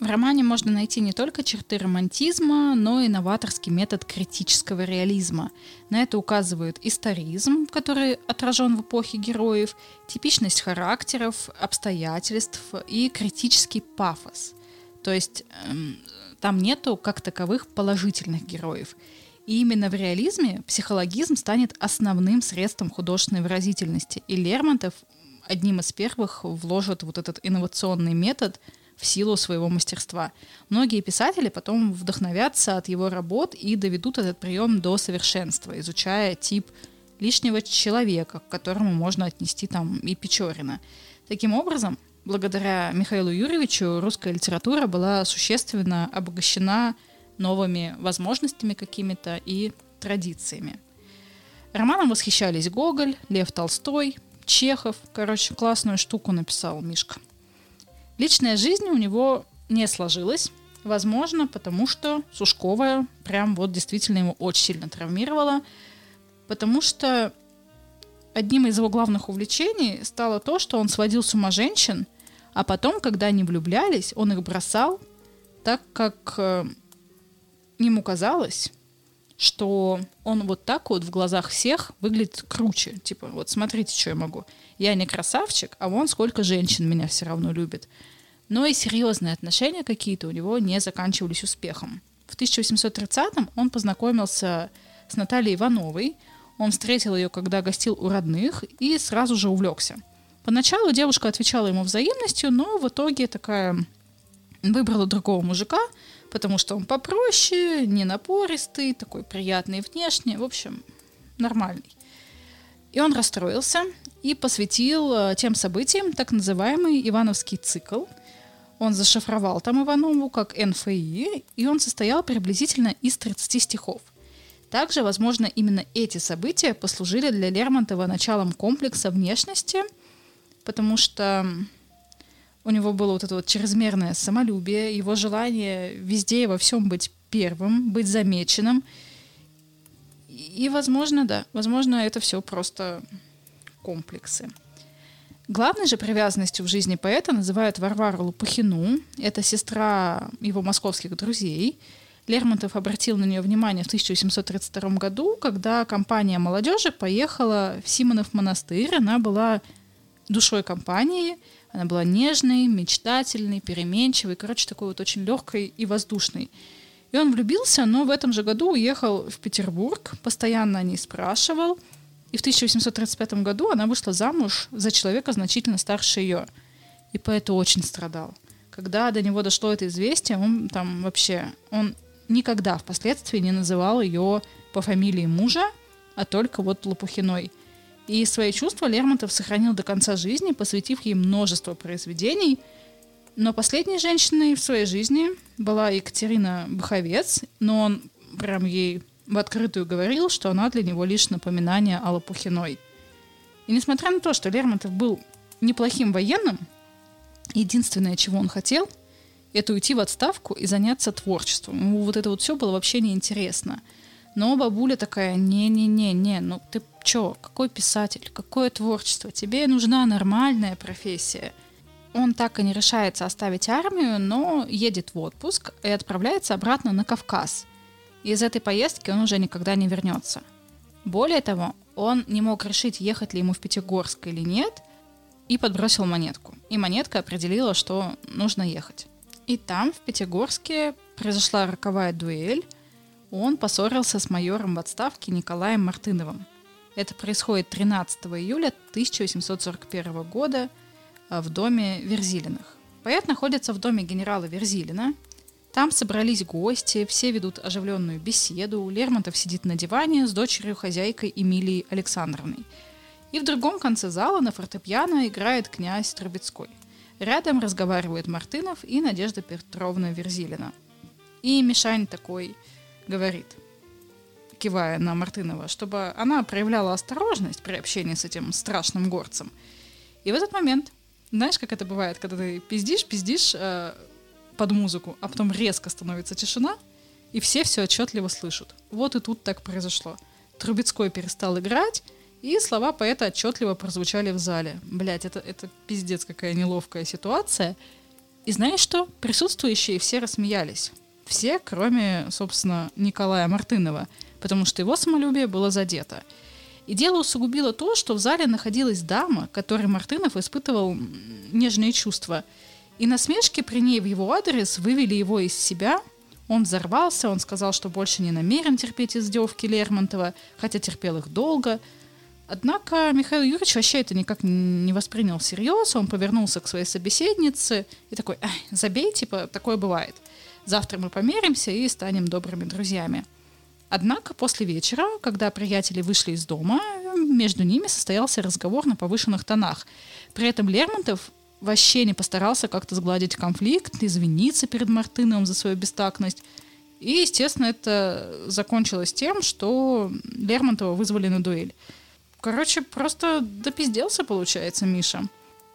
В романе можно найти не только черты романтизма, но и новаторский метод критического реализма. На это указывают историзм, который отражен в эпохе героев, типичность характеров, обстоятельств и критический пафос. То есть эм, там нету как таковых положительных героев. И именно в реализме психологизм станет основным средством художественной выразительности. И Лермонтов одним из первых вложит вот этот инновационный метод в силу своего мастерства. Многие писатели потом вдохновятся от его работ и доведут этот прием до совершенства, изучая тип лишнего человека, к которому можно отнести там и Печорина. Таким образом, благодаря Михаилу Юрьевичу русская литература была существенно обогащена новыми возможностями какими-то и традициями. Романом восхищались Гоголь, Лев Толстой, Чехов. Короче, классную штуку написал Мишка. Личная жизнь у него не сложилась. Возможно, потому что Сушковая прям вот действительно его очень сильно травмировала. Потому что одним из его главных увлечений стало то, что он сводил с ума женщин, а потом, когда они влюблялись, он их бросал, так как э, ему казалось, что он вот так вот в глазах всех выглядит круче. Типа, вот смотрите, что я могу. Я не красавчик, а вон сколько женщин меня все равно любит. но и серьезные отношения какие-то у него не заканчивались успехом. В 1830-м он познакомился с Натальей Ивановой. Он встретил ее, когда гостил у родных, и сразу же увлекся. Поначалу девушка отвечала ему взаимностью, но в итоге такая выбрала другого мужика, потому что он попроще, не напористый, такой приятный внешне, в общем, нормальный. И он расстроился и посвятил э, тем событиям так называемый Ивановский цикл. Он зашифровал там Иванову как НФИ, и он состоял приблизительно из 30 стихов. Также, возможно, именно эти события послужили для Лермонтова началом комплекса внешности, потому что у него было вот это вот чрезмерное самолюбие, его желание везде и во всем быть первым, быть замеченным. И, возможно, да, возможно, это все просто комплексы. Главной же привязанностью в жизни поэта называют Варвару Лопухину. Это сестра его московских друзей. Лермонтов обратил на нее внимание в 1832 году, когда компания молодежи поехала в Симонов монастырь. Она была душой компании, она была нежной, мечтательной, переменчивой, короче, такой вот очень легкой и воздушной. И он влюбился, но в этом же году уехал в Петербург, постоянно о ней спрашивал. И в 1835 году она вышла замуж за человека значительно старше ее. И поэт очень страдал. Когда до него дошло это известие, он там вообще, он никогда впоследствии не называл ее по фамилии мужа, а только вот Лопухиной. И свои чувства Лермонтов сохранил до конца жизни, посвятив ей множество произведений. Но последней женщиной в своей жизни была Екатерина Баховец, но он прям ей в открытую говорил, что она для него лишь напоминание о Лопухиной. И несмотря на то, что Лермонтов был неплохим военным, единственное, чего он хотел, это уйти в отставку и заняться творчеством. Ему вот это вот все было вообще неинтересно. Но бабуля такая, не-не-не-не, ну ты чё, какой писатель, какое творчество, тебе нужна нормальная профессия. Он так и не решается оставить армию, но едет в отпуск и отправляется обратно на Кавказ. Из этой поездки он уже никогда не вернется. Более того, он не мог решить, ехать ли ему в Пятигорск или нет, и подбросил монетку. И монетка определила, что нужно ехать. И там, в Пятигорске, произошла роковая дуэль. Он поссорился с майором в отставке Николаем Мартыновым. Это происходит 13 июля 1841 года а, в доме Верзилиных. Поэт находится в доме генерала Верзилина. Там собрались гости, все ведут оживленную беседу. Лермонтов сидит на диване с дочерью-хозяйкой Эмилией Александровной. И в другом конце зала на фортепиано играет князь Трубецкой. Рядом разговаривают Мартынов и Надежда Петровна Верзилина. И Мишань такой говорит – кивая на Мартынова, чтобы она проявляла осторожность при общении с этим страшным горцем. И в этот момент, знаешь, как это бывает, когда ты пиздишь, пиздишь э, под музыку, а потом резко становится тишина, и все все отчетливо слышат. Вот и тут так произошло. Трубецкой перестал играть, и слова поэта отчетливо прозвучали в зале. Блять, это, это пиздец какая неловкая ситуация. И знаешь что? Присутствующие все рассмеялись. Все, кроме, собственно, Николая Мартынова – потому что его самолюбие было задето. И дело усугубило то, что в зале находилась дама, которой Мартынов испытывал нежные чувства. И насмешки при ней в его адрес вывели его из себя. Он взорвался, он сказал, что больше не намерен терпеть издевки Лермонтова, хотя терпел их долго. Однако Михаил Юрьевич вообще это никак не воспринял всерьез. Он повернулся к своей собеседнице и такой, забей, типа, такое бывает. Завтра мы помиримся и станем добрыми друзьями. Однако после вечера, когда приятели вышли из дома, между ними состоялся разговор на повышенных тонах. При этом Лермонтов вообще не постарался как-то сгладить конфликт, извиниться перед Мартыновым за свою бестактность. И, естественно, это закончилось тем, что Лермонтова вызвали на дуэль. Короче, просто допизделся, получается, Миша.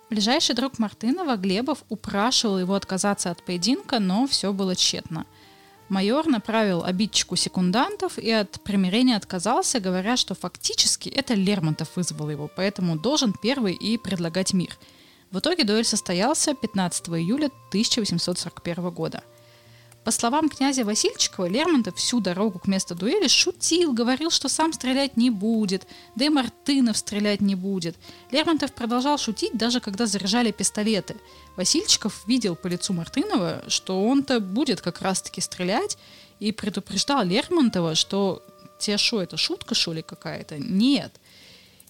Ближайший друг Мартынова, Глебов, упрашивал его отказаться от поединка, но все было тщетно – майор направил обидчику секундантов и от примирения отказался, говоря, что фактически это Лермонтов вызвал его, поэтому должен первый и предлагать мир. В итоге дуэль состоялся 15 июля 1841 года. По словам князя Васильчикова, Лермонтов всю дорогу к месту дуэли шутил, говорил, что сам стрелять не будет, да и Мартынов стрелять не будет. Лермонтов продолжал шутить, даже когда заряжали пистолеты. Васильчиков видел по лицу Мартынова, что он-то будет как раз-таки стрелять, и предупреждал Лермонтова, что те шо, это шутка, шо ли, какая-то? Нет.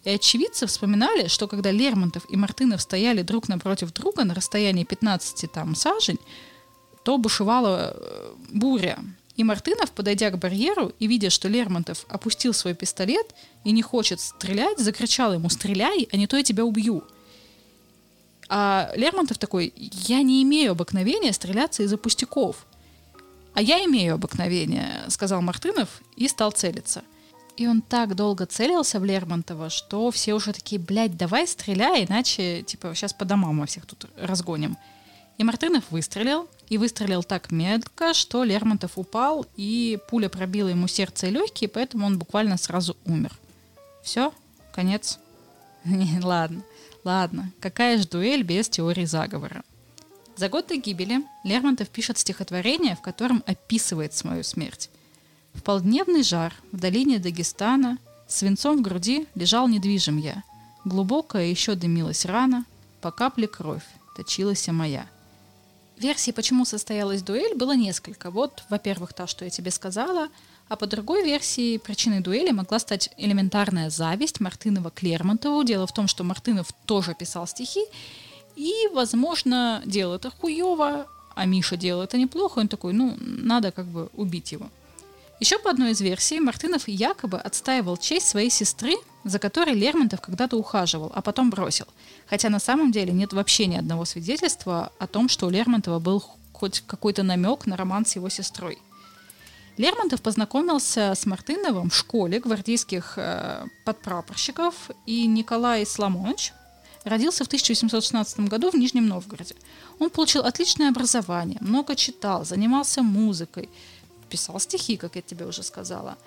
И очевидцы вспоминали, что когда Лермонтов и Мартынов стояли друг напротив друга на расстоянии 15 там сажень, то бушевала э, буря. И Мартынов, подойдя к барьеру и видя, что Лермонтов опустил свой пистолет и не хочет стрелять, закричал ему «Стреляй, а не то я тебя убью!» А Лермонтов такой «Я не имею обыкновения стреляться из-за пустяков». «А я имею обыкновение», — сказал Мартынов и стал целиться. И он так долго целился в Лермонтова, что все уже такие, блядь, давай стреляй, иначе, типа, сейчас по домам мы всех тут разгоним. И Мартынов выстрелил, и выстрелил так метко, что Лермонтов упал, и пуля пробила ему сердце и легкие, поэтому он буквально сразу умер. Все, конец. [LAUGHS] ладно, ладно, какая же дуэль без теории заговора? За год до гибели Лермонтов пишет стихотворение, в котором описывает свою смерть. В полдневный жар в долине Дагестана свинцом в груди лежал недвижим я. Глубокая еще дымилась рана, по капле кровь точилась моя. Версий, почему состоялась дуэль, было несколько. Вот, во-первых, та, что я тебе сказала, а по другой версии причиной дуэли могла стать элементарная зависть Мартынова к Лермонтову. Дело в том, что Мартынов тоже писал стихи, и, возможно, делал это хуево, а Миша делал это неплохо, он такой, ну, надо как бы убить его. Еще по одной из версий, Мартынов якобы отстаивал честь своей сестры, за которой Лермонтов когда-то ухаживал, а потом бросил. Хотя на самом деле нет вообще ни одного свидетельства о том, что у Лермонтова был хоть какой-то намек на роман с его сестрой. Лермонтов познакомился с Мартыновым в школе гвардейских э, подпрапорщиков, и Николай Сламонович родился в 1816 году в Нижнем Новгороде. Он получил отличное образование, много читал, занимался музыкой, писал стихи, как я тебе уже сказала.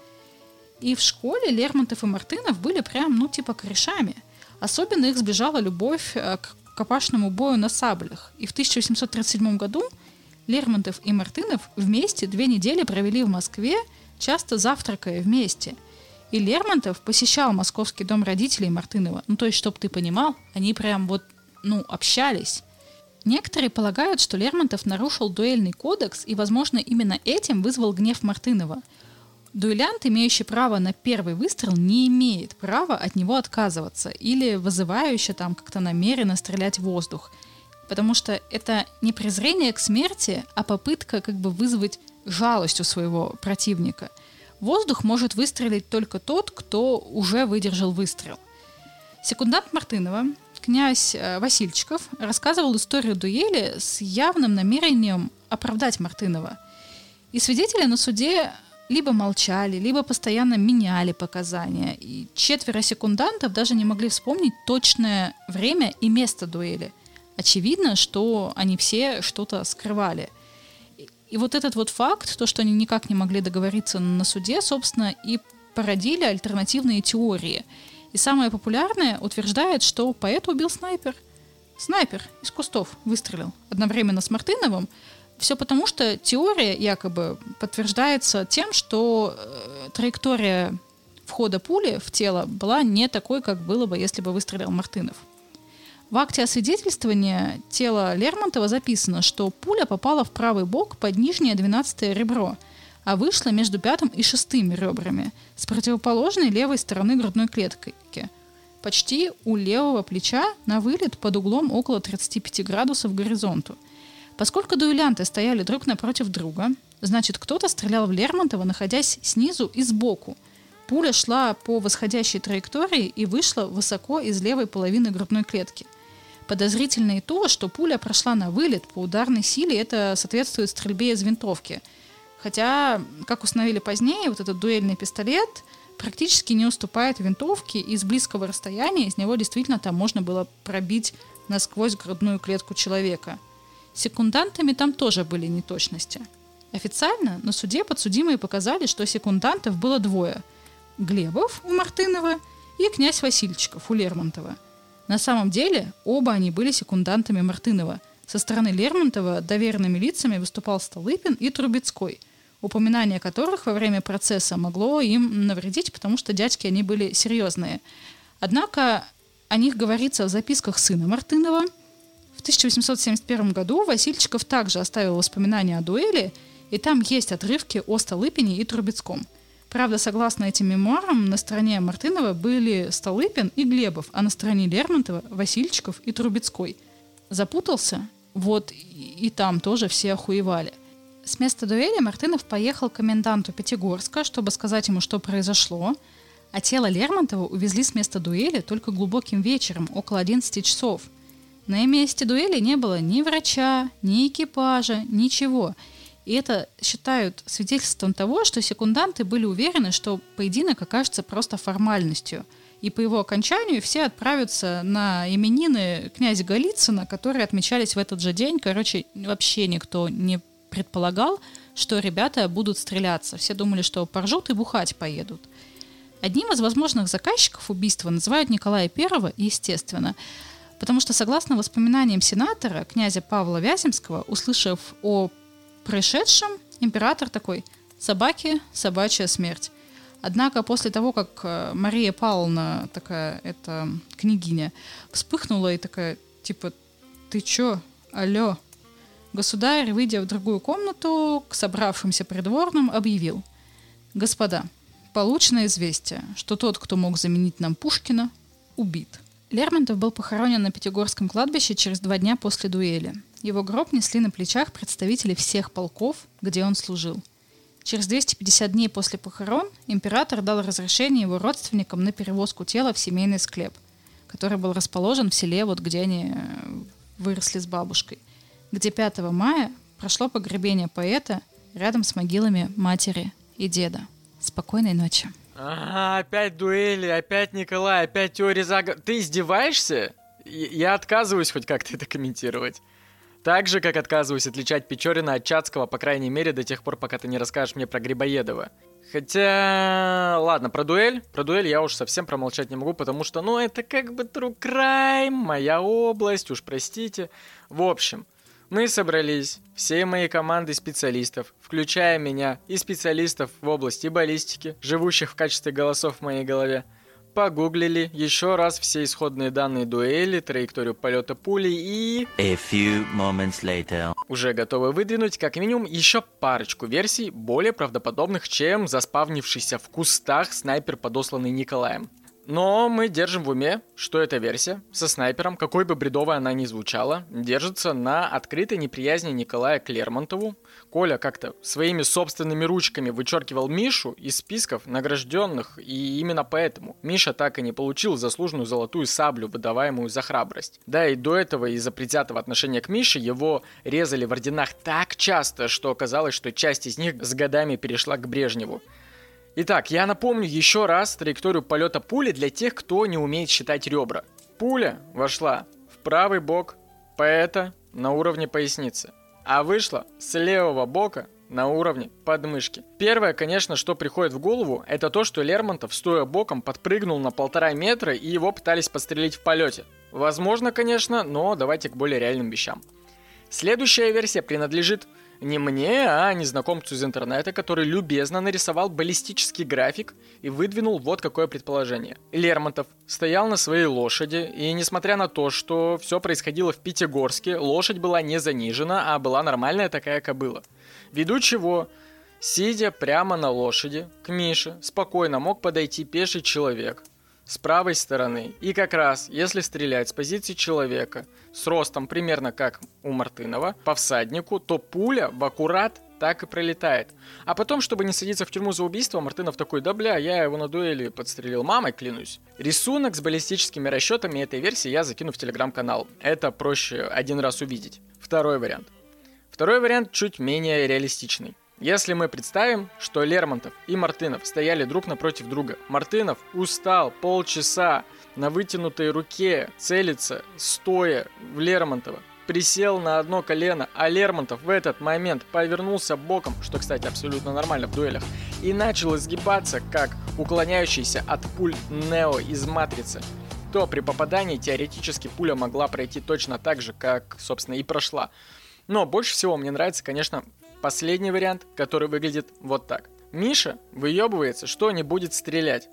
И в школе Лермонтов и Мартынов были прям, ну, типа корешами. Особенно их сбежала любовь э, к копашному бою на саблях. И в 1837 году Лермонтов и Мартынов вместе две недели провели в Москве, часто завтракая вместе. И Лермонтов посещал московский дом родителей Мартынова. Ну, то есть, чтобы ты понимал, они прям вот, ну, общались. Некоторые полагают, что Лермонтов нарушил дуэльный кодекс и, возможно, именно этим вызвал гнев Мартынова. Дуэлянт, имеющий право на первый выстрел, не имеет права от него отказываться или вызывающе там как-то намеренно стрелять в воздух. Потому что это не презрение к смерти, а попытка как бы вызвать жалость у своего противника. Воздух может выстрелить только тот, кто уже выдержал выстрел. Секундант Мартынова князь э, Васильчиков рассказывал историю дуэли с явным намерением оправдать Мартынова. И свидетели на суде либо молчали, либо постоянно меняли показания. И четверо секундантов даже не могли вспомнить точное время и место дуэли. Очевидно, что они все что-то скрывали. И вот этот вот факт, то, что они никак не могли договориться на суде, собственно, и породили альтернативные теории – и самое популярное утверждает, что поэта убил снайпер. Снайпер из кустов выстрелил одновременно с Мартыновым. Все потому, что теория якобы подтверждается тем, что э, траектория входа пули в тело была не такой, как было бы, если бы выстрелил Мартынов. В акте освидетельствования тела Лермонтова записано, что пуля попала в правый бок под нижнее 12 ребро – а вышла между пятым и шестым ребрами с противоположной левой стороны грудной клетки, почти у левого плеча на вылет под углом около 35 градусов к горизонту. Поскольку дуэлянты стояли друг напротив друга, значит кто-то стрелял в Лермонтова, находясь снизу и сбоку. Пуля шла по восходящей траектории и вышла высоко из левой половины грудной клетки. Подозрительно и то, что пуля прошла на вылет по ударной силе, это соответствует стрельбе из винтовки – Хотя, как установили позднее, вот этот дуэльный пистолет практически не уступает винтовке, и с близкого расстояния из него действительно там можно было пробить насквозь грудную клетку человека. Секундантами там тоже были неточности. Официально на суде подсудимые показали, что секундантов было двое. Глебов у Мартынова и князь Васильчиков у Лермонтова. На самом деле оба они были секундантами Мартынова, Со стороны Лермонтова доверенными лицами выступал Столыпин и Трубецкой, упоминание которых во время процесса могло им навредить, потому что дядьки они были серьезные. Однако о них говорится в записках сына Мартынова. В 1871 году Васильчиков также оставил воспоминания о дуэли, и там есть отрывки о Столыпине и Трубецком. Правда, согласно этим мемуарам, на стороне Мартынова были Столыпин и Глебов, а на стороне Лермонтова – Васильчиков и Трубецкой. Запутался? Вот и там тоже все охуевали. С места дуэли Мартынов поехал к коменданту Пятигорска, чтобы сказать ему, что произошло, а тело Лермонтова увезли с места дуэли только глубоким вечером, около 11 часов. На месте дуэли не было ни врача, ни экипажа, ничего – и это считают свидетельством того, что секунданты были уверены, что поединок окажется просто формальностью. И по его окончанию все отправятся на именины князя Голицына, которые отмечались в этот же день. Короче, вообще никто не предполагал, что ребята будут стреляться. Все думали, что поржут и бухать поедут. Одним из возможных заказчиков убийства называют Николая I, естественно, потому что, согласно воспоминаниям сенатора, князя Павла Вяземского, услышав о происшедшем император такой «собаки, собачья смерть». Однако после того, как э, Мария Павловна, такая, эта княгиня, вспыхнула и такая, типа, ты чё, алло? Государь, выйдя в другую комнату, к собравшимся придворным объявил. Господа, получено известие, что тот, кто мог заменить нам Пушкина, убит. Лермонтов был похоронен на Пятигорском кладбище через два дня после дуэли. Его гроб несли на плечах представители всех полков, где он служил. Через 250 дней после похорон император дал разрешение его родственникам на перевозку тела в семейный склеп, который был расположен в селе, вот где они э, выросли с бабушкой, где 5 мая прошло погребение поэта рядом с могилами матери и деда. Спокойной ночи. Ага, опять дуэли, опять Николай, опять теория заговора. Ты издеваешься? Я отказываюсь хоть как-то это комментировать. Так же, как отказываюсь отличать Печорина от Чацкого, по крайней мере, до тех пор, пока ты не расскажешь мне про Грибоедова. Хотя, ладно, про дуэль, про дуэль я уж совсем промолчать не могу, потому что, ну, это как бы true crime, моя область, уж простите. В общем, мы собрались, все мои команды специалистов, включая меня и специалистов в области баллистики, живущих в качестве голосов в моей голове, погуглили еще раз все исходные данные дуэли, траекторию полета пули и... A few moments later. Уже готовы выдвинуть как минимум еще парочку версий, более правдоподобных, чем заспавнившийся в кустах снайпер, подосланный Николаем. Но мы держим в уме, что эта версия со снайпером, какой бы бредовой она ни звучала, держится на открытой неприязни Николая к Лермонтову. Коля как-то своими собственными ручками вычеркивал Мишу из списков награжденных, и именно поэтому Миша так и не получил заслуженную золотую саблю, выдаваемую за храбрость. Да, и до этого из-за предвзятого отношения к Мише его резали в орденах так часто, что оказалось, что часть из них с годами перешла к Брежневу. Итак, я напомню еще раз траекторию полета пули для тех, кто не умеет считать ребра. Пуля вошла в правый бок поэта на уровне поясницы, а вышла с левого бока на уровне подмышки. Первое, конечно, что приходит в голову, это то, что Лермонтов, стоя боком, подпрыгнул на полтора метра и его пытались пострелить в полете. Возможно, конечно, но давайте к более реальным вещам. Следующая версия принадлежит не мне, а незнакомцу из интернета, который любезно нарисовал баллистический график и выдвинул вот какое предположение. Лермонтов стоял на своей лошади, и несмотря на то, что все происходило в Пятигорске, лошадь была не занижена, а была нормальная такая кобыла. Ввиду чего, сидя прямо на лошади, к Мише спокойно мог подойти пеший человек – с правой стороны. И как раз, если стрелять с позиции человека с ростом примерно как у Мартынова по всаднику, то пуля в аккурат так и пролетает. А потом, чтобы не садиться в тюрьму за убийство, Мартынов такой, да бля, я его на дуэли подстрелил мамой, клянусь. Рисунок с баллистическими расчетами этой версии я закину в телеграм-канал. Это проще один раз увидеть. Второй вариант. Второй вариант чуть менее реалистичный. Если мы представим, что Лермонтов и Мартынов стояли друг напротив друга, Мартынов устал полчаса на вытянутой руке целиться, стоя в Лермонтова, присел на одно колено, а Лермонтов в этот момент повернулся боком, что, кстати, абсолютно нормально в дуэлях, и начал изгибаться, как уклоняющийся от пуль Нео из Матрицы. то при попадании теоретически пуля могла пройти точно так же, как, собственно, и прошла. Но больше всего мне нравится, конечно, последний вариант, который выглядит вот так. Миша выебывается, что не будет стрелять.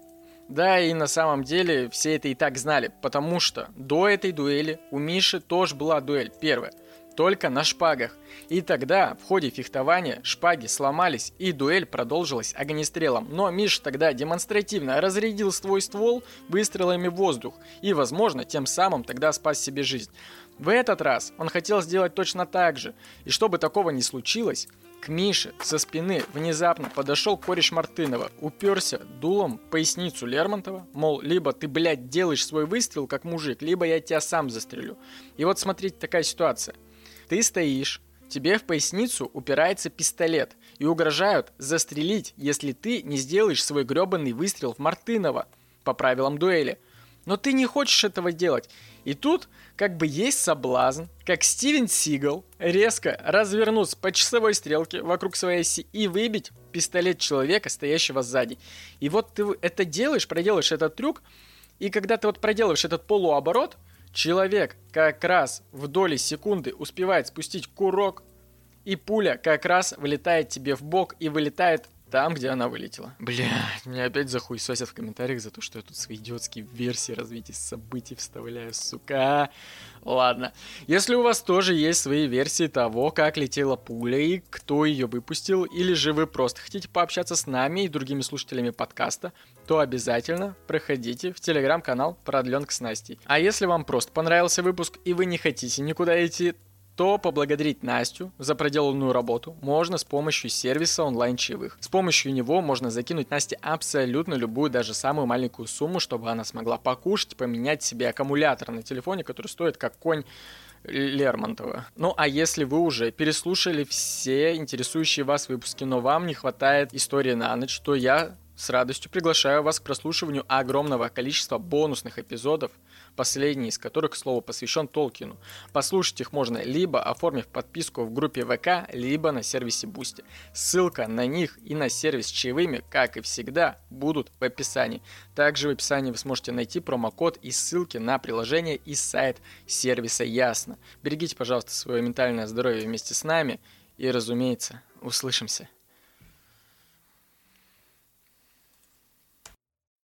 Да, и на самом деле все это и так знали, потому что до этой дуэли у Миши тоже была дуэль, первая, только на шпагах. И тогда в ходе фехтования шпаги сломались и дуэль продолжилась огнестрелом. Но Миша тогда демонстративно разрядил свой ствол выстрелами в воздух и, возможно, тем самым тогда спас себе жизнь. В этот раз он хотел сделать точно так же. И чтобы такого не случилось, к Мише со спины внезапно подошел кореш Мартынова, уперся дулом в поясницу Лермонтова, мол, либо ты, блядь, делаешь свой выстрел как мужик, либо я тебя сам застрелю. И вот смотрите, такая ситуация. Ты стоишь, тебе в поясницу упирается пистолет и угрожают застрелить, если ты не сделаешь свой гребаный выстрел в Мартынова по правилам дуэли. Но ты не хочешь этого делать. И тут как бы есть соблазн, как Стивен Сигал, резко развернуться по часовой стрелке вокруг своей оси и выбить пистолет человека, стоящего сзади. И вот ты это делаешь, проделаешь этот трюк, и когда ты вот проделаешь этот полуоборот, человек как раз в доли секунды успевает спустить курок, и пуля как раз вылетает тебе в бок и вылетает там, где она вылетела. Бля, меня опять захуесосят в комментариях за то, что я тут свои идиотские версии развития событий вставляю, сука. Ладно. Если у вас тоже есть свои версии того, как летела пуля и кто ее выпустил, или же вы просто хотите пообщаться с нами и другими слушателями подкаста, то обязательно проходите в телеграм-канал Продленка с Настей. А если вам просто понравился выпуск и вы не хотите никуда идти, то поблагодарить Настю за проделанную работу можно с помощью сервиса онлайн-чаевых. С помощью него можно закинуть Насте абсолютно любую, даже самую маленькую сумму, чтобы она смогла покушать, поменять себе аккумулятор на телефоне, который стоит как конь Лермонтова. Ну а если вы уже переслушали все интересующие вас выпуски, но вам не хватает истории на ночь, то я с радостью приглашаю вас к прослушиванию огромного количества бонусных эпизодов, последний из которых, к слову, посвящен Толкину. Послушать их можно либо оформив подписку в группе ВК, либо на сервисе Boosty. Ссылка на них и на сервис с чаевыми, как и всегда, будут в описании. Также в описании вы сможете найти промокод и ссылки на приложение и сайт сервиса Ясно. Берегите, пожалуйста, свое ментальное здоровье вместе с нами и, разумеется, услышимся.